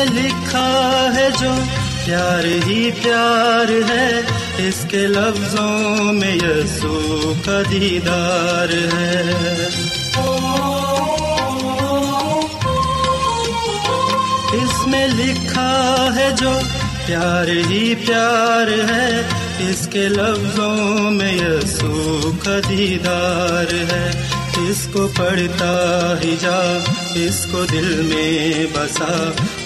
میں لکھا ہے جو پیار ہی پیار ہے، اس کے لفظوں میں یسوع کا دیدار ہے۔ اس میں لکھا ہے جو پیار ہی پیار ہے، اس کے لفظوں میں یسوع کا دیدار ہے۔ اس کو پڑھتا ہی جا، اس کو دل میں بسا۔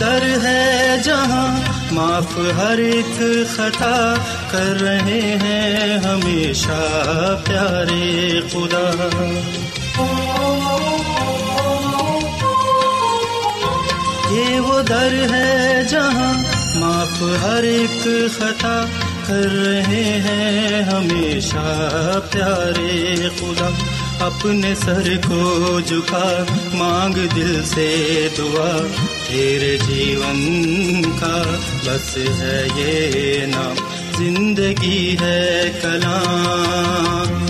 در ہے جہاں معاف ہر ایک خطا کر رہے ہیں ہمیشہ پیارے خدا۔ یہ وہ در ہے جہاں معاف ہر ایک خطا کر رہے ہیں ہمیشہ پیارے خدا۔ اپنے سر کو جھکا، مانگ دل سے دعا، تیرے جیون کا بس ہے یہ نام۔ زندگی ہے کلام۔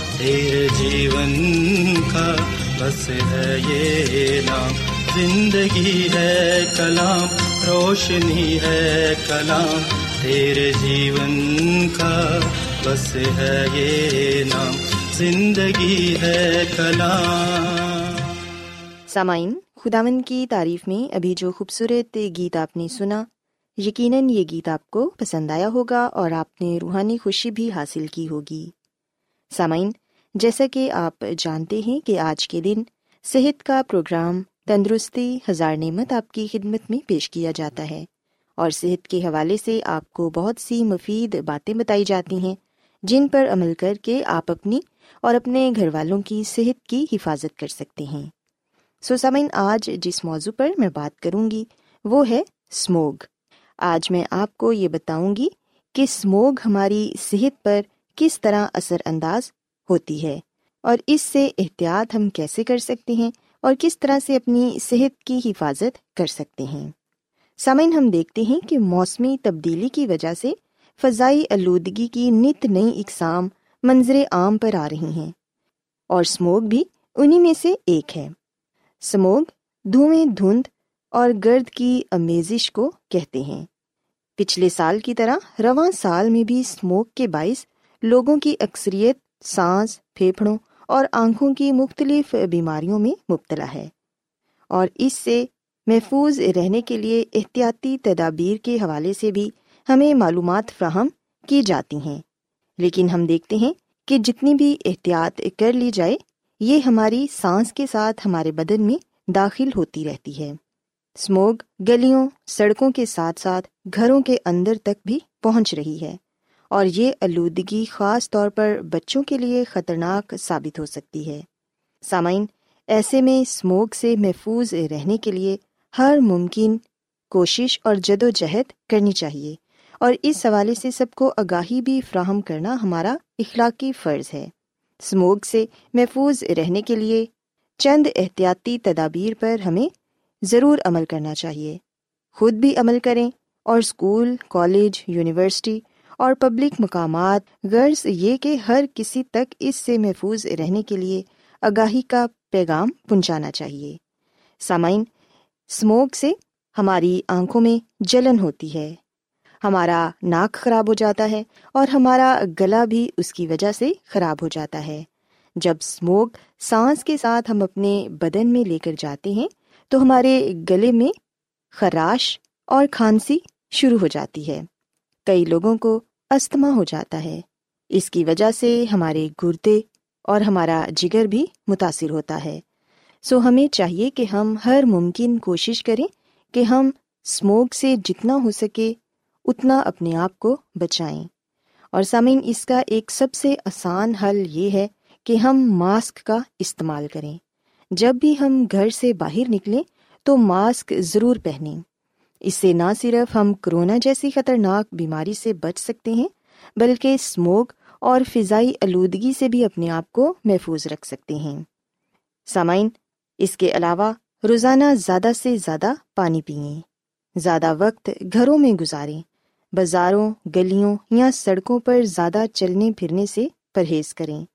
تیرے جیون کا بس ہے یہ نام زندگی ہے کلام روشنی ہے کلام تیرے جیون کا بس ہے یہ نام زندگی ہے کلام سامعین خداون کی تعریف میں ابھی جو خوبصورت گیت آپ نے سنا یقیناً یہ گیت آپ کو پسند آیا ہوگا اور آپ نے روحانی خوشی بھی حاصل کی ہوگی سامعین جیسا کہ آپ جانتے ہیں کہ آج کے دن صحت کا پروگرام تندرستی ہزار نعمت آپ کی خدمت میں پیش کیا جاتا ہے اور صحت کے حوالے سے آپ کو بہت سی مفید باتیں بتائی جاتی ہیں جن پر عمل کر کے آپ اپنی اور اپنے گھر والوں کی صحت کی حفاظت کر سکتے ہیں۔ سو سمن آج جس موضوع پر میں بات کروں گی وہ ہے اسموگ آج میں آپ کو یہ بتاؤں گی کہ اسموگ ہماری صحت پر کس طرح اثر انداز ہوتی ہے۔ اور اس سے احتیاط ہم کیسے کر سکتے ہیں اور کس طرح سے اپنی صحت کی حفاظت کر سکتے ہیں۔ سامعین، ہم دیکھتے ہیں کہ موسمی تبدیلی کی وجہ سے فضائی آلودگی کی نت نئی اقسام منظر عام پر آ رہی ہیں اور اسموگ بھی انہیں میں سے ایک ہے۔ سموگ دھوئیں دھند اور گرد کی امیزش کو کہتے ہیں۔ پچھلے سال کی طرح رواں سال میں بھی اسموک کے باعث لوگوں کی اکثریت سانس، پھیپھڑوں اور آنکھوں کی مختلف بیماریوں میں مبتلا ہے اور اس سے محفوظ رہنے کے لیے احتیاطی تدابیر کے حوالے سے بھی ہمیں معلومات فراہم کی جاتی ہیں۔ لیکن ہم دیکھتے ہیں کہ جتنی بھی احتیاط کر لی جائے، یہ ہماری سانس کے ساتھ ہمارے بدن میں داخل ہوتی رہتی ہے۔ اسموگ گلیوں، سڑکوں کے ساتھ ساتھ گھروں کے اندر تک بھی پہنچ رہی ہے۔ اور یہ آلودگی خاص طور پر بچوں کے لیے خطرناک ثابت ہو سکتی ہے۔ سامعین، ایسے میں اسموگ سے محفوظ رہنے کے لیے ہر ممکن کوشش اور جد و جہد کرنی چاہیے اور اس حوالے سے سب کو آگاہی بھی فراہم کرنا ہمارا اخلاقی فرض ہے۔ اسموگ سے محفوظ رہنے کے لیے چند احتیاطی تدابیر پر ہمیں ضرور عمل کرنا چاہیے۔ خود بھی عمل کریں اور اسکول، کالج، یونیورسٹی اور پبلک مقامات، غرض یہ کہ ہر کسی تک اس سے محفوظ رہنے کے لیے آگاہی کا پیغام پہنچانا چاہیے۔ سامعین اسموگ سے ہماری آنکھوں میں جلن ہوتی ہے۔ ہمارا ناک خراب ہو جاتا ہے اور ہمارا گلا بھی اس کی وجہ سے خراب ہو جاتا ہے۔ جب اسموگ سانس کے ساتھ ہم اپنے بدن میں لے کر جاتے ہیں، تو ہمارے گلے میں خراش اور کھانسی شروع ہو جاتی ہے۔ کئی لوگوں کو استھما ہو جاتا ہے۔ اس کی وجہ سے ہمارے گردے اور ہمارا جگر بھی متاثر ہوتا ہے۔ سو ہمیں چاہیے کہ ہم ہر ممکن کوشش کریں کہ ہم اسموگ سے جتنا ہو سکے اتنا اپنے آپ کو بچائیں۔ اور سامعین، اس کا ایک سب سے آسان حل یہ ہے کہ ہم ماسک کا استعمال کریں۔ جب بھی ہم گھر سے باہر نکلیں تو ماسک ضرور پہنیں۔ اس سے نہ صرف ہم کرونا جیسی خطرناک بیماری سے بچ سکتے ہیں، بلکہ اسموگ اور فضائی آلودگی سے بھی اپنے آپ کو محفوظ رکھ سکتے ہیں۔ سامعین، اس کے علاوہ روزانہ زیادہ سے زیادہ پانی پئیں زیادہ وقت گھروں میں گزاریں۔ بازاروں، گلیوں یا سڑکوں پر زیادہ چلنے پھرنے سے پرہیز کریں۔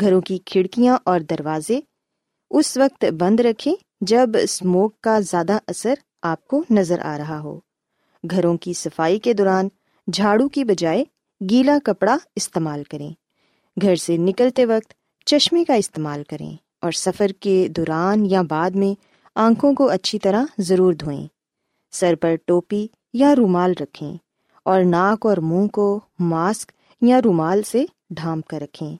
گھروں کی کھڑکیاں اور دروازے اس وقت بند رکھیں جب اسموک کا زیادہ اثر آپ کو نظر آ رہا ہو۔ گھروں کی صفائی کے دوران جھاڑو کی بجائے گیلا کپڑا استعمال کریں۔ گھر سے نکلتے وقت چشمے کا استعمال کریں اور سفر کے دوران یا بعد میں آنکھوں کو اچھی طرح ضرور دھوئیں۔ سر پر ٹوپی یا رومال رکھیں اور ناک اور منہ کو ماسک یا رومال سے ڈھانپ کر رکھیں۔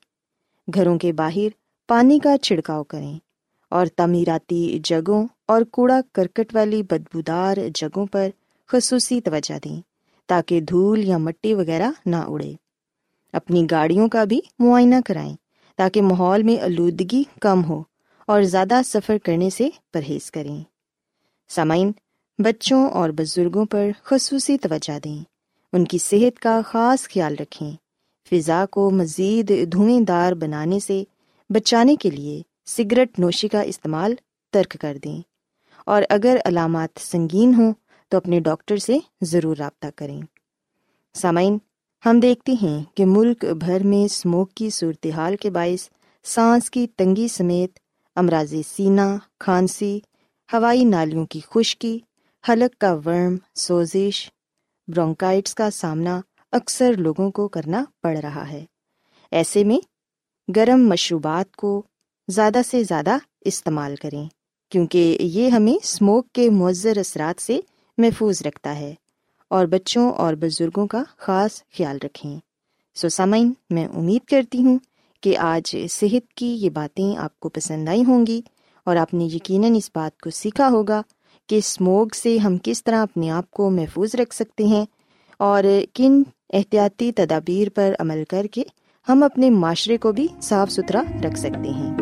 گھروں کے باہر پانی کا چھڑکاؤ کریں اور تعمیراتی جگہوں اور کوڑا کرکٹ والی بدبودار جگہوں پر خصوصی توجہ دیں تاکہ دھول یا مٹی وغیرہ نہ اڑے۔ اپنی گاڑیوں کا بھی معائنہ کرائیں تاکہ ماحول میں آلودگی کم ہو اور زیادہ سفر کرنے سے پرہیز کریں۔ سامعین، بچوں اور بزرگوں پر خصوصی توجہ دیں۔ ان کی صحت کا خاص خیال رکھیں۔ فضا کو مزید دھوئیں دار بنانے سے بچانے کے لیے سگریٹ نوشی کا استعمال ترک کر دیں۔ اور اگر علامات سنگین ہوں تو اپنے ڈاکٹر سے ضرور رابطہ کریں۔ سامعین، ہم دیکھتے ہیں کہ ملک بھر میں اسموک کی صورتحال کے باعث سانس کی تنگی سمیت امراض سینا، کھانسی، ہوائی نالیوں کی خشکی، حلق کا ورم، سوزش، برونکائٹس کا سامنا اکثر لوگوں کو کرنا پڑ رہا ہے۔ ایسے میں گرم مشروبات کو زیادہ سے زیادہ استعمال کریں۔ کیونکہ یہ ہمیں اسموک کے مؤثر اثرات سے محفوظ رکھتا ہے اور بچوں اور بزرگوں کا خاص خیال رکھیں۔ سو سامعین، میں امید کرتی ہوں کہ آج صحت کی یہ باتیں آپ کو پسند آئی ہوں گی اور آپ نے یقیناً اس بات کو سیکھا ہوگا کہ اسموگ سے ہم کس طرح اپنے آپ کو محفوظ رکھ سکتے ہیں اور کن احتیاطی تدابیر پر عمل کر کے ہم اپنے معاشرے کو بھی صاف ستھرا رکھ سکتے ہیں۔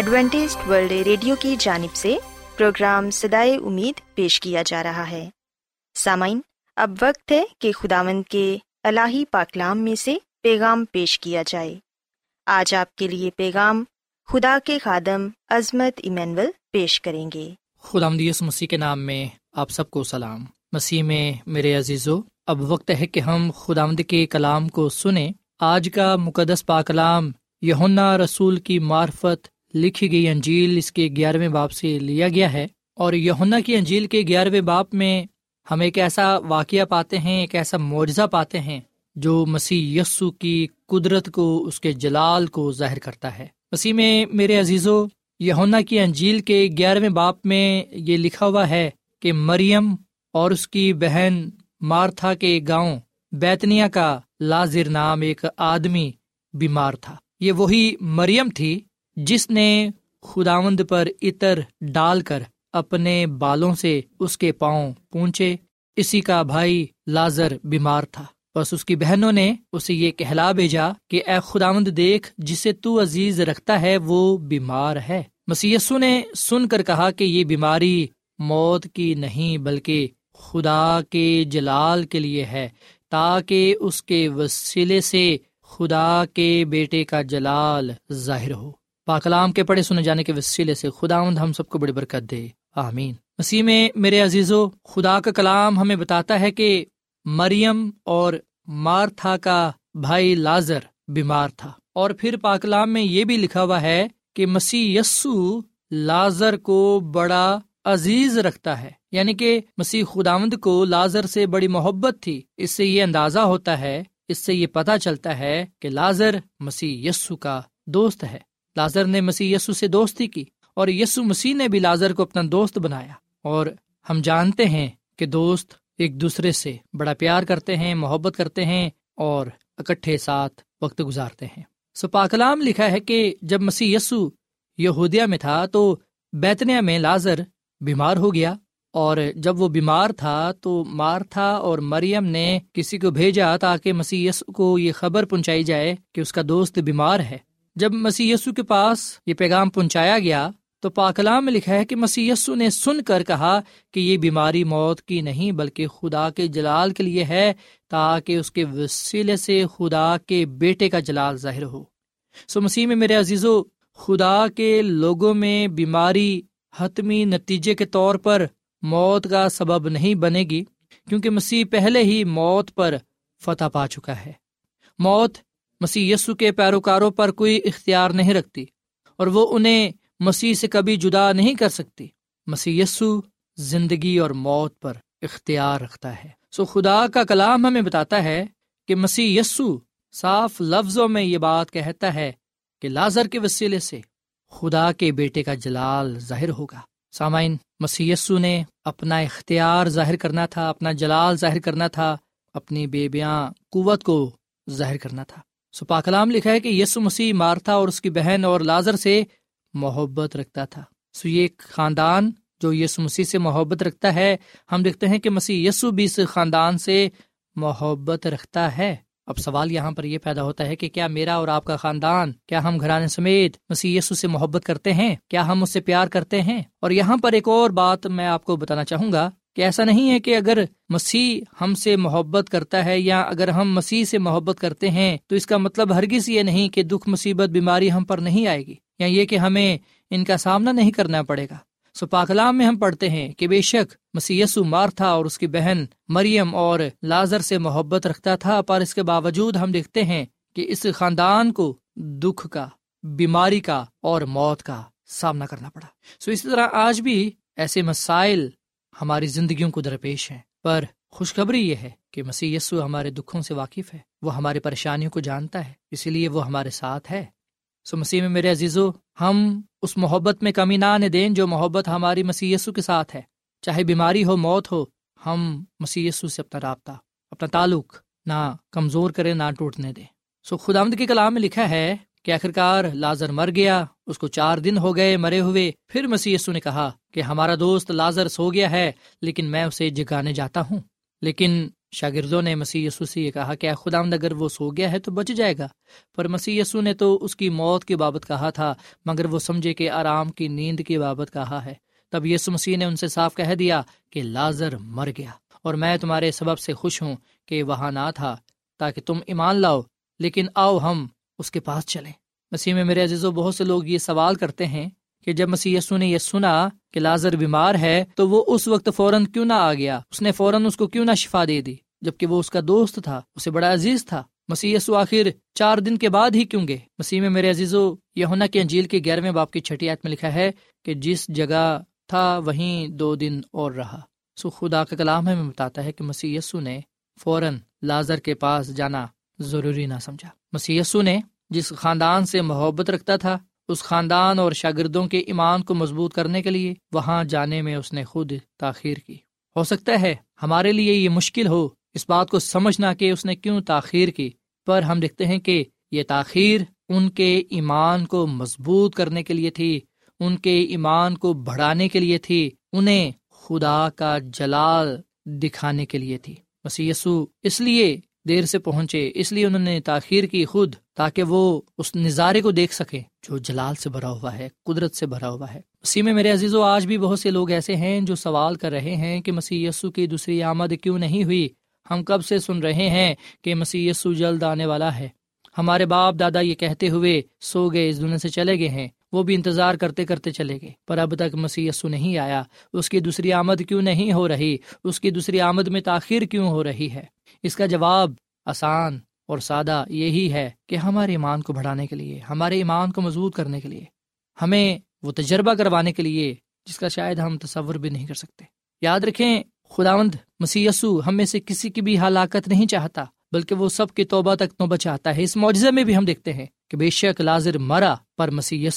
Adventist World Radio کی جانب سے پروگرام سدائے امید پیش کیا جا رہا ہے۔ سامعین، اب وقت ہے کہ خداوند کے الہی پاکلام میں سے پیغام پیش کیا جائے۔ آج آپ کے لیے پیغام خدا کے خادم عظمت ایمینول پیش کریں گے۔ خدا مدیس مسیح کے نام میں آپ سب کو سلام۔ مسیح میں میرے عزیزو، اب وقت ہے کہ ہم خدا مد کے کلام کو سنیں۔ آج کا مقدس پاکلام یونا رسول کی معرفت لکھی گئی انجیل اس کے گیارہویں باپ سے لیا گیا ہے اور یونا کی انجیل کے گیارہویں باپ میں ہم ایک ایسا واقعہ پاتے ہیں، ایک ایسا معجزہ پاتے ہیں جو مسیح یسو کی قدرت کو، اس کے جلال کو ظاہر کرتا ہے۔ مسیح میں میرے عزیزو یونا کی انجیل کے گیارہویں باپ میں یہ لکھا ہوا ہے کہ مریم اور اس کی بہن مارتھا کے گاؤں بیتنیا کا لازر نام ایک آدمی بیمار تھا۔ یہ وہی مریم تھی جس نے خداوند پر عطر ڈال کر اپنے بالوں سے اس کے پاؤں پونچے اسی کا بھائی لازر بیمار تھا۔ بس اس کی بہنوں نے اسے یہ کہلا بھیجا کہ، اے خداوند، دیکھ، جسے تو عزیز رکھتا ہے، وہ بیمار ہے۔ مسیسو نے سن کر کہا کہ یہ بیماری موت کی نہیں، بلکہ خدا کے جلال کے لیے ہے، تاکہ اس کے وسیلے سے خدا کے بیٹے کا جلال ظاہر ہو۔ پاکلام کے پڑھے سنے جانے کے وسیلے سے خدا ہم سب کو بڑی برکت دے۔ آمین۔ مسیح میں میرے عزیز و خدا کا کلام ہمیں بتاتا ہے کہ مریم اور مارتھا کا بھائی لازر بیمار تھا۔ اور پھر پاکلام میں یہ بھی لکھا ہوا ہے کہ مسیح یسو لازر کو بڑا عزیز رکھتا ہے۔ یعنی کہ مسیح خداوند کو لازر سے بڑی محبت تھی۔ اس سے یہ اندازہ ہوتا ہے، اس سے یہ پتا چلتا ہے کہ لازر مسیح یسو کا دوست ہے۔ لازر نے مسیح یسو سے دوستی کی اور یسو مسیح نے بھی لازر کو اپنا دوست بنایا اور ہم جانتے ہیں کہ دوست ایک دوسرے سے بڑا پیار کرتے ہیں، محبت کرتے ہیں اور اکٹھے ساتھ وقت گزارتے ہیں۔ سو پاکلام لکھا ہے کہ جب مسیح یسو یہودیا میں تھا تو بیتنیا میں لازر بیمار ہو گیا اور جب وہ بیمار تھا تو مارتھا اور مریم نے کسی کو بھیجا تاکہ مسیح یسو کو یہ خبر پہنچائی جائے کہ اس کا دوست بیمار ہے۔ جب مسیح یسو کے پاس یہ پیغام پہنچایا گیا تو پاکلام میں لکھا ہے کہ مسی نے سن کر کہا کہ یہ بیماری موت کی نہیں بلکہ خدا کے جلال کے لیے ہے تاکہ اس کے وسیلے سے خدا کے بیٹے کا جلال ظاہر ہو۔ سو مسیح میں میرے عزیز و خدا کے لوگوں میں بیماری حتمی نتیجے کے طور پر موت کا سبب نہیں بنے گی کیونکہ مسیح پہلے ہی موت پر فتح پا چکا ہے۔ موت مسیح یسو کے پیروکاروں پر کوئی اختیار نہیں رکھتی اور وہ انہیں مسیح سے کبھی جدا نہیں کر سکتی۔ مسیح یسو زندگی اور موت پر اختیار رکھتا ہے۔ سو خدا کا کلام ہمیں بتاتا ہے کہ مسیح یسو صاف لفظوں میں یہ بات کہتا ہے کہ لازر کے وسیلے سے خدا کے بیٹے کا جلال ظاہر ہوگا۔ سامعین مسی نے اپنا اختیار ظاہر کرنا تھا، اپنا جلال ظاہر کرنا تھا، اپنی بے بیاں قوت کو ظاہر کرنا تھا۔ سو پاکلام لکھا ہے کہ یسو مسیح مارتھا اور اس کی بہن اور لازر سے محبت رکھتا تھا۔ سو یہ خاندان جو یسو مسیح سے محبت رکھتا ہے، ہم دیکھتے ہیں کہ مسیح یسو بھی اس خاندان سے محبت رکھتا ہے۔ اب سوال یہاں پر یہ پیدا ہوتا ہے کہ کیا میرا اور آپ کا خاندان، کیا ہم گھرانے سمیت مسیح یسو سے محبت کرتے ہیں؟ کیا ہم اس سے پیار کرتے ہیں؟ اور یہاں پر ایک اور بات میں آپ کو بتانا چاہوں گا۔ کہ ایسا نہیں ہے کہ اگر مسیح ہم سے محبت کرتا ہے یا اگر ہم مسیح سے محبت کرتے ہیں، تو اس کا مطلب ہرگز یہ نہیں کہ دکھ، مصیبت، بیماری ہم پر نہیں آئے گی، یا یہ کہ ہمیں ان کا سامنا نہیں کرنا پڑے گا۔ سو پاکلام میں ہم پڑھتے ہیں کہ بے شک مسیسو مار تھا اور اس کی بہن مریم اور لازر سے محبت رکھتا تھا، پر اس کے باوجود ہم دیکھتے ہیں کہ اس خاندان کو دکھ کا، بیماری کا اور موت کا سامنا کرنا پڑا۔ سو اسی طرح آج بھی ایسے مسائل ہماری زندگیوں کو درپیش ہیں۔ پر خوشخبری یہ ہے کہ مسی یسو ہمارے دکھوں سے واقف ہے۔ وہ ہماری پریشانیوں کو جانتا ہے اسی لیے وہ ہمارے ساتھ ہے۔ سو مسیح میں میرے عزیزو، ہم اس محبت میں کمی نہ آنے دیں جو محبت ہماری مسی کے ساتھ ہے۔ چاہے بیماری ہو، موت ہو، ہم مسی سے اپنا رابطہ، اپنا تعلق نہ کمزور کرے نہ ٹوٹنے دیں۔ سو خدا کے کلام میں لکھا ہے کہ آخرکار لازر مر گیا، اس کو چار دن ہو گئے مرے ہوئے، پھر مسی نے کہا کہ ہمارا دوست لازر سو گیا ہے، لیکن میں اسے جگانے جاتا ہوں۔ لیکن شاگردوں نے مسیح یسو سے یہ کہا کہ خدا اگر وہ سو گیا ہے تو بچ جائے گا۔ پر مسیح یسو نے تو اس کی موت کی بابت کہا تھا، مگر وہ سمجھے کہ آرام کی نیند کی بابت کہا ہے۔ تب یسو مسیح نے ان سے صاف کہہ دیا کہ لازر مر گیا، اور میں تمہارے سبب سے خوش ہوں کہ وہاں نہ تھا تاکہ تم ایمان لاؤ۔ لیکن آؤ ہم اس کے پاس چلیں۔ مسیح میں میرے عزیز و بہت سے لوگ یہ سوال کرتے ہیں کہ جب مسی یسو نے یہ سنا کہ لازر بیمار ہے، تو وہ اس وقت فوراً کیوں نہ آ گیا؟ اس نے فوراً اس کو کیوں نہ شفا دے دی؟ جبکہ وہ اس کا دوست تھا، اسے بڑا عزیز تھا۔ مسی یسو آخر چار دن کے بعد ہی کیوں گے مسیح میں میرے عزیز و یونا کی انجیل کے گیارہویں باپ کی چھٹی آیت میں لکھا ہے کہ جس جگہ تھا، وہیں دو دن اور رہا۔ سو خدا کا کلام ہمیں بتاتا ہے کہ مسی یسو نے فوراً لازر کے پاس جانا ضروری نہ سمجھا۔ مسی یسو نے جس خاندان سے محبت رکھتا تھا، اس خاندان اور شاگردوں کے ایمان کو مضبوط کرنے کے لیے وہاں جانے میں اس نے خود تاخیر کی۔ ہو سکتا ہے ہمارے لیے یہ مشکل ہو اس بات کو سمجھنا کہ اس نے کیوں تاخیر کی، پر ہم دیکھتے ہیں کہ یہ تاخیر ان کے ایمان کو مضبوط کرنے کے لیے تھی، ان کے ایمان کو بڑھانے کے لیے تھی، انہیں خدا کا جلال دکھانے کے لیے تھی۔ بس یسو اس لیے دیر سے پہنچے، اس لیے انہوں نے تاخیر کی خود تاکہ وہ اس نظارے کو دیکھ سکے جو جلال سے بھرا ہوا ہے، قدرت سے بھرا ہوا ہے۔ اسی میں میرے عزیز و آج بھی بہت سے لوگ ایسے ہیں جو سوال کر رہے ہیں کہ مسیح یسو کی دوسری آمد کیوں نہیں ہوئی؟ ہم کب سے سن رہے ہیں کہ مسیح یسو جلد آنے والا ہے۔ ہمارے باپ دادا یہ کہتے ہوئے سو گئے، اس دنیا سے چلے گئے ہیں۔ وہ بھی انتظار کرتے کرتے چلے گئے۔ پر اب تک مسیح یسو نہیں آیا۔ اس کی دوسری آمد کیوں نہیں ہو رہی؟ اس کی دوسری آمد میں تاخیر کیوں ہو رہی ہے؟ اس کا جواب آسان اور سادہ یہی ہے کہ ہمارے ایمان کو بڑھانے کے لیے، ہمارے ایمان کو مضبوط کرنے کے لیے، ہمیں وہ تجربہ کروانے کے لیے جس کا شاید ہم تصور بھی نہیں کر سکتے۔ یاد رکھیں، خداوند مسیسو ہم میں سے کسی کی بھی ہلاکت نہیں چاہتا۔ بلکہ وہ سب کی توبہ تک نوبہ چاہتا ہے۔ اس معجزے میں بھی ہم دیکھتے ہیں کہ بے شک لازر مرا پر مسی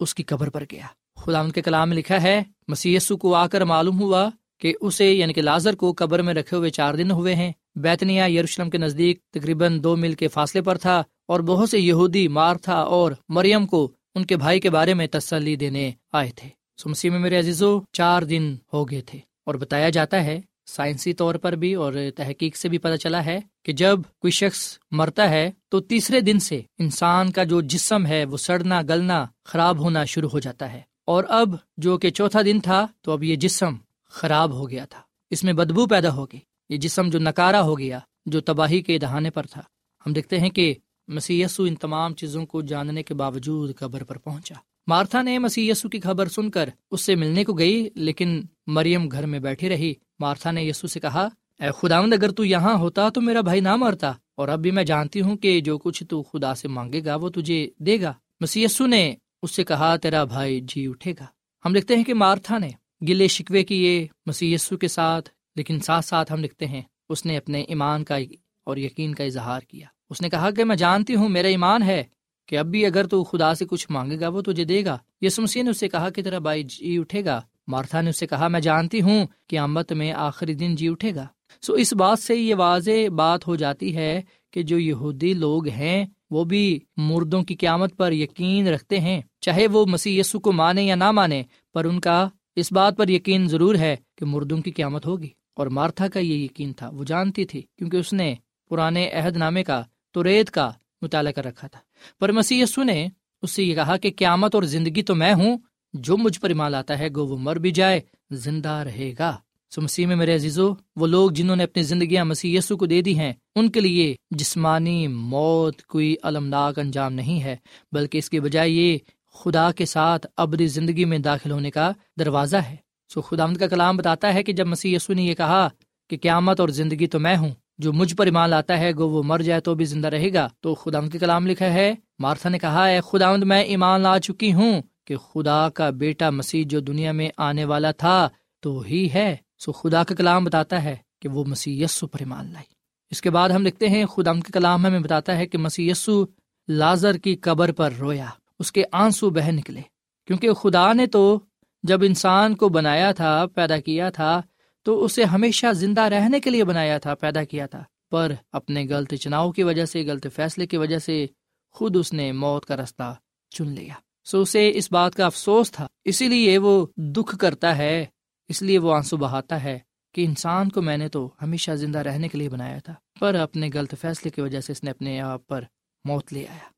اس کی قبر پر گیا۔ خدا کے کلام میں لکھا ہے مسی کو آ کر معلوم ہوا کہ اسے یعنی کہ لازر کو قبر میں رکھے ہوئے چار دن ہوئے ہیں۔ بیتنیا یروشلم کے نزدیک تقریباً دو میل کے فاصلے پر تھا اور بہت سے یہودی مار تھا اور مریم کو ان کے بھائی کے بارے میں تسلی دینے آئے تھے۔ سمسی میں میرے عزیزو، چار دن ہو گئے تھے اور بتایا جاتا ہے سائنسی طور پر بھی اور تحقیق سے بھی پتہ چلا ہے کہ جب کوئی شخص مرتا ہے تو تیسرے دن سے انسان کا جو جسم ہے وہ سڑنا، گلنا، خراب ہونا شروع ہو جاتا ہے۔ اور اب جو کہ چوتھا دن تھا تو اب یہ جسم خراب ہو گیا تھا۔ اس میں بدبو پیدا ہو گئی۔ یہ جسم جو نکارا ہو گیا، جو تباہی کے دہانے پر تھا۔ ہم دیکھتے ہیں کہ مسی ان تمام چیزوں کو جاننے کے باوجود قبر پر پہنچا۔ مارتھا نے مسی کی خبر سن کر اس سے ملنے کو گئی، لیکن مریم گھر میں بیٹھی رہی۔ مارتھا نے یسو سے کہا، اے خداوند، اگر تو یہاں ہوتا تو میرا بھائی نہ مرتا اور اب بھی میں جانتی ہوں کہ جو کچھ تو خدا سے مانگے گا وہ تجھے دے گا. مسی نے اس سے کہا، تیرا بھائی جی اٹھے گا. ہم لکھتے ہیں کہ مارتھا نے گلے شکوے کیے مسی کے ساتھ، لیکن ساتھ ساتھ ہم لکھتے ہیں، اس نے اپنے ایمان کا اور یقین کا اظہار کیا۔ اس نے کہا کہ میں جانتی ہوں، میرا ایمان ہے کہ اب بھی اگر تو خدا سے کچھ مانگے گا وہ تجھے دے گا۔ یس مسیح نے اسے کہا کہ تیرا بھائی جی اٹھے گا۔ مارتھا نے اسے کہا، میں جانتی ہوں کہ امت میں آخری دن جی اٹھے گا۔ سو اس بات سے یہ واضح بات ہو جاتی ہے کہ جو یہودی لوگ ہیں، وہ بھی مردوں کی قیامت پر یقین رکھتے ہیں۔ چاہے وہ مسیح یسو کو مانے یا نہ مانے، پر ان کا اس بات پر یقین ضرور ہے کہ مردوں کی قیامت ہوگی۔ اور مارتھا کا یہ یقین تھا، وہ جانتی تھی، کیونکہ اس نے پرانے عہد نامے کا تو ریت کا مطالعہ کر رکھا تھا۔ پر مسی نے اس سے یہ کہا کہ قیامت اور زندگی تو میں ہوں جو مجھ پر ایمان آتا ہے، گو وہ مر بھی جائے، زندہ رہے گا۔ سو مسیح میں میرے عزیزو، وہ لوگ جنہوں نے اپنی زندگیاں مسیح یسو کو دے دی ہیں، ان کے لیے جسمانی موت کوئی المناک انجام نہیں ہے، بلکہ اس کی بجائے یہ خدا کے ساتھ ابری زندگی میں داخل ہونے کا دروازہ ہے۔ سو خدا کا کلام بتاتا ہے کہ جب مسیح یسو نے یہ کہا کہ قیامت اور زندگی تو میں ہوں، جو مجھ پر ایمان لاتا ہے، گو وہ مر جائے تو بھی زندہ رہے گا، تو خدا کے کلام لکھا ہے، مارتھا نے کہا ہے خدا میں ایمان لا چکی ہوں کہ خدا کا بیٹا مسیح جو دنیا میں آنے والا تھا تو ہی ہے، سو خدا کا کلام بتاتا ہے کہ وہ مسی یسو پر ایمان لائی۔ اس کے بعد ہم لکھتے ہیں، خدا کے کلام ہمیں بتاتا ہے کہ مسی یسو لازر کی قبر پر رویا، اس کے آنسو بہ نکلے۔ کیونکہ خدا نے تو جب انسان کو بنایا تھا، پیدا کیا تھا، تو اسے ہمیشہ زندہ رہنے کے لیے بنایا تھا، پیدا کیا تھا۔ پر اپنے غلط چناؤ کی وجہ سے، غلط فیصلے کی وجہ سے خود اس نے موت کا رستہ چن لیا۔ سو اسے اس بات کا افسوس تھا۔ اسی لیے وہ دکھ کرتا ہے۔ اس لیے وہ آنسو بہاتا ہے کہ انسان کو میں نے تو ہمیشہ زندہ رہنے کے لیے بنایا تھا، پر اپنے غلط فیصلے کی وجہ سے اس نے اپنے آپ پر موت لے آیا۔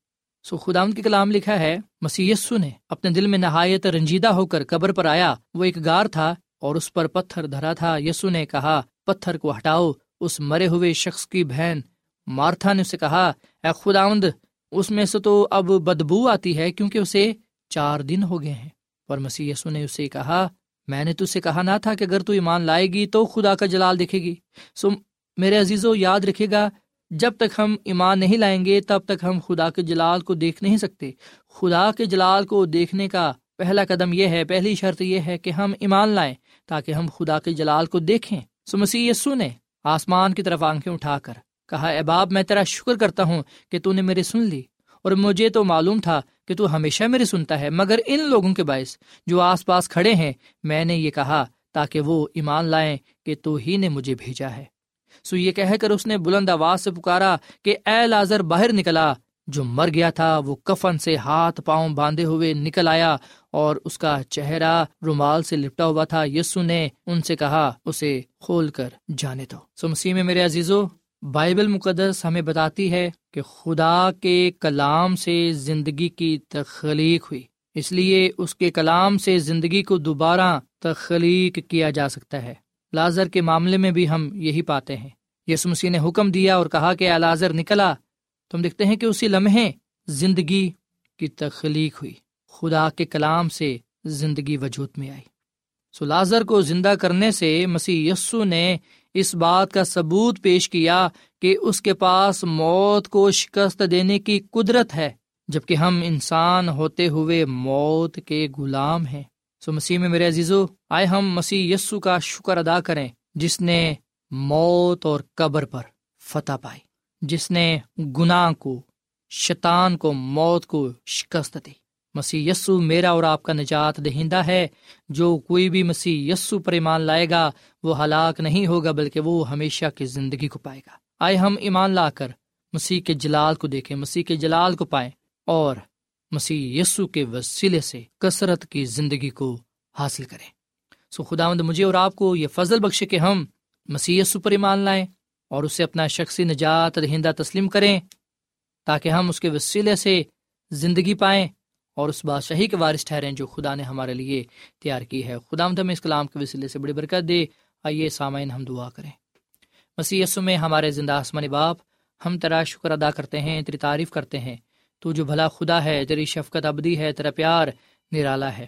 سو خدا کی کلام لکھا ہے مسیسو نے اپنے دل میں نہایت رنجیدہ ہو کر قبر پر آیا۔ وہ ایک گار تھا اور اس پر پتھر دھرا تھا۔ یسو نے کہا، پتھر کو ہٹاؤ۔ اس مرے ہوئے شخص کی بہن مارتھا نے اسے کہا، اے خداوند اس میں سے تو اب بدبو آتی ہے کیونکہ اسے چار دن ہو گئے ہیں۔ پر مسی یسو نے اسے کہا، میں نے تجھ سے کہا نہ تھا کہ اگر تو ایمان لائے گی تو خدا کا جلال دیکھے گی۔ سو میرے عزیز و یاد رکھے گا، جب تک ہم ایمان نہیں لائیں گے، تب تک ہم خدا کے جلال کو دیکھ نہیں سکتے۔ خدا کے جلال کو دیکھنے کا پہلا قدم یہ ہے، پہلی شرط یہ ہے کہ ہم ایمان لائیں تاکہ ہم خدا کے جلال کو دیکھیں۔ سو مسیح یسو نے آسمان کی طرف آنکھیں اٹھا کر کہا، اے باب میں تیرا شکر کرتا ہوں کہ تو نے میرے سن لی اور مجھے تو معلوم تھا کہ تو ہمیشہ میری سنتا ہے، مگر ان لوگوں کے باعث جو آس پاس کھڑے ہیں، میں نے یہ کہا تاکہ وہ ایمان لائیں کہ تو ہی نے مجھے بھیجا ہے۔ سو یہ کہہ کر اس نے بلند آواز سے پکارا کہ، اے لازر، باہر نکلا۔ جو مر گیا تھا، وہ کفن سے ہاتھ پاؤں باندھے ہوئے نکل آیا اور اس کا چہرہ رومال سے لپٹا ہوا تھا۔ یسو نے ان سے کہا، اسے کھول کر جانے دو۔ سو مسیح میں میرے عزیزو بائبل مقدس ہمیں بتاتی ہے کہ خدا کے کلام سے زندگی کی تخلیق ہوئی۔ اس لیے اس کے کلام سے زندگی کو دوبارہ تخلیق کیا جا سکتا ہے۔ لازر کے معاملے میں بھی ہم یہی پاتے ہیں۔ یس مسیح نے حکم دیا اور کہا کہ لازر، نکلا۔ تم دیکھتے ہیں کہ اسی لمحے زندگی کی تخلیق ہوئی۔ خدا کے کلام سے زندگی وجود میں آئی۔ سو لازر کو زندہ کرنے سے مسیح یسو نے اس بات کا ثبوت پیش کیا کہ اس کے پاس موت کو شکست دینے کی قدرت ہے، جبکہ ہم انسان ہوتے ہوئے موت کے غلام ہیں۔ سو مسیح میں میرے عزیزو، آئے ہم مسیح یسو کا شکر ادا کریں، جس نے موت اور قبر پر فتح پائی، جس نے گناہ کو، شیطان کو، موت کو شکست دی۔ مسیح یسو میرا اور آپ کا نجات دہندہ ہے۔ جو کوئی بھی مسیح یسو پر ایمان لائے گا، وہ ہلاک نہیں ہوگا، بلکہ وہ ہمیشہ کی زندگی کو پائے گا۔ آئے ہم ایمان لا کر مسیح کے جلال کو دیکھیں، مسیح کے جلال کو پائیں اور مسیح یسو کے وسیلے سے کثرت کی زندگی کو حاصل کریں۔ سو خدا مجھے اور آپ کو یہ فضل بخشے کہ ہم مسیح یسو پر ایمان لائیں اور اسے اپنا شخصی نجات دہندہ تسلیم کریں تاکہ ہم اس کے وسیلے سے زندگی پائیں۔ اور اس بادشاہی کے وارث ٹھہریں جو خدا نے ہمارے لیے تیار کی ہے۔ خدا ہمیں اس کلام کے وسیلے سے بڑی برکت دے۔ آئیے سامعین ہم دعا کریں۔ مسی میں ہمارے زندہ آسمانی باپ، ہم تیرا شکر ادا کرتے ہیں، تیری تعریف کرتے ہیں۔ تو جو بھلا خدا ہے، تیری شفقت ابدی ہے، تیرا پیار نرالا ہے۔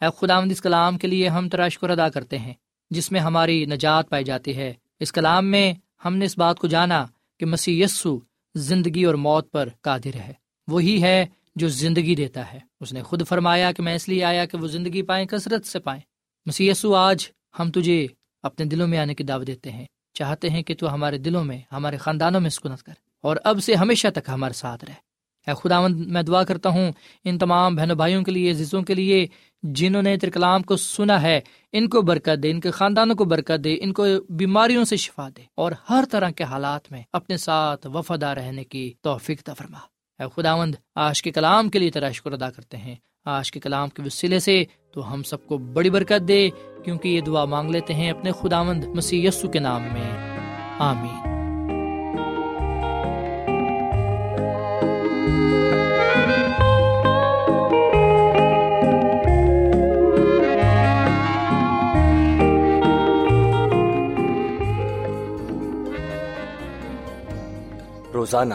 اے خدا اس کلام کے لیے ہم تیرا شکر ادا کرتے ہیں، جس میں ہماری نجات پائی جاتی ہے۔ اس کلام میں ہم نے اس بات کو جانا کہ مسیح یسو زندگی اور موت پر قادر ہے۔ وہی ہے جو زندگی دیتا ہے۔ اس نے خود فرمایا کہ میں اس لیے آیا کہ وہ زندگی پائیں، کثرت سے پائیں۔ مسی آج ہم تجھے اپنے دلوں میں آنے کی دعوت دیتے ہیں۔ چاہتے ہیں کہ تو ہمارے دلوں میں، ہمارے خاندانوں میں سکونت کر اور اب سے ہمیشہ تک ہمارے ساتھ رہے۔ اے خدا میں دعا کرتا ہوں ان تمام بہنوں بھائیوں کے لیے، عزیزوں کے لیے، جنہوں نے ترکلام کو سنا ہے، ان کو برکت دے، ان کے خاندانوں کو برکت دے، ان کو بیماریوں سے شفا دے اور ہر طرح کے حالات میں اپنے ساتھ وفادار رہنے کی توفیق فرما۔ اے خداوند، آج کے کلام کے لیے تیرا شکر ادا کرتے ہیں۔ آج کے کلام کے وسیلے سے تو ہم سب کو بڑی برکت دے، کیونکہ یہ دعا مانگ لیتے ہیں اپنے خداوند مسیح یسو کے نام میں۔ آمین۔ روزانہ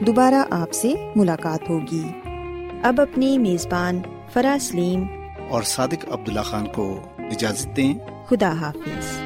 دوبارہ آپ سے ملاقات ہوگی۔ اب اپنی میزبان فرا سلیم اور صادق عبداللہ خان کو اجازت دیں۔ خدا حافظ۔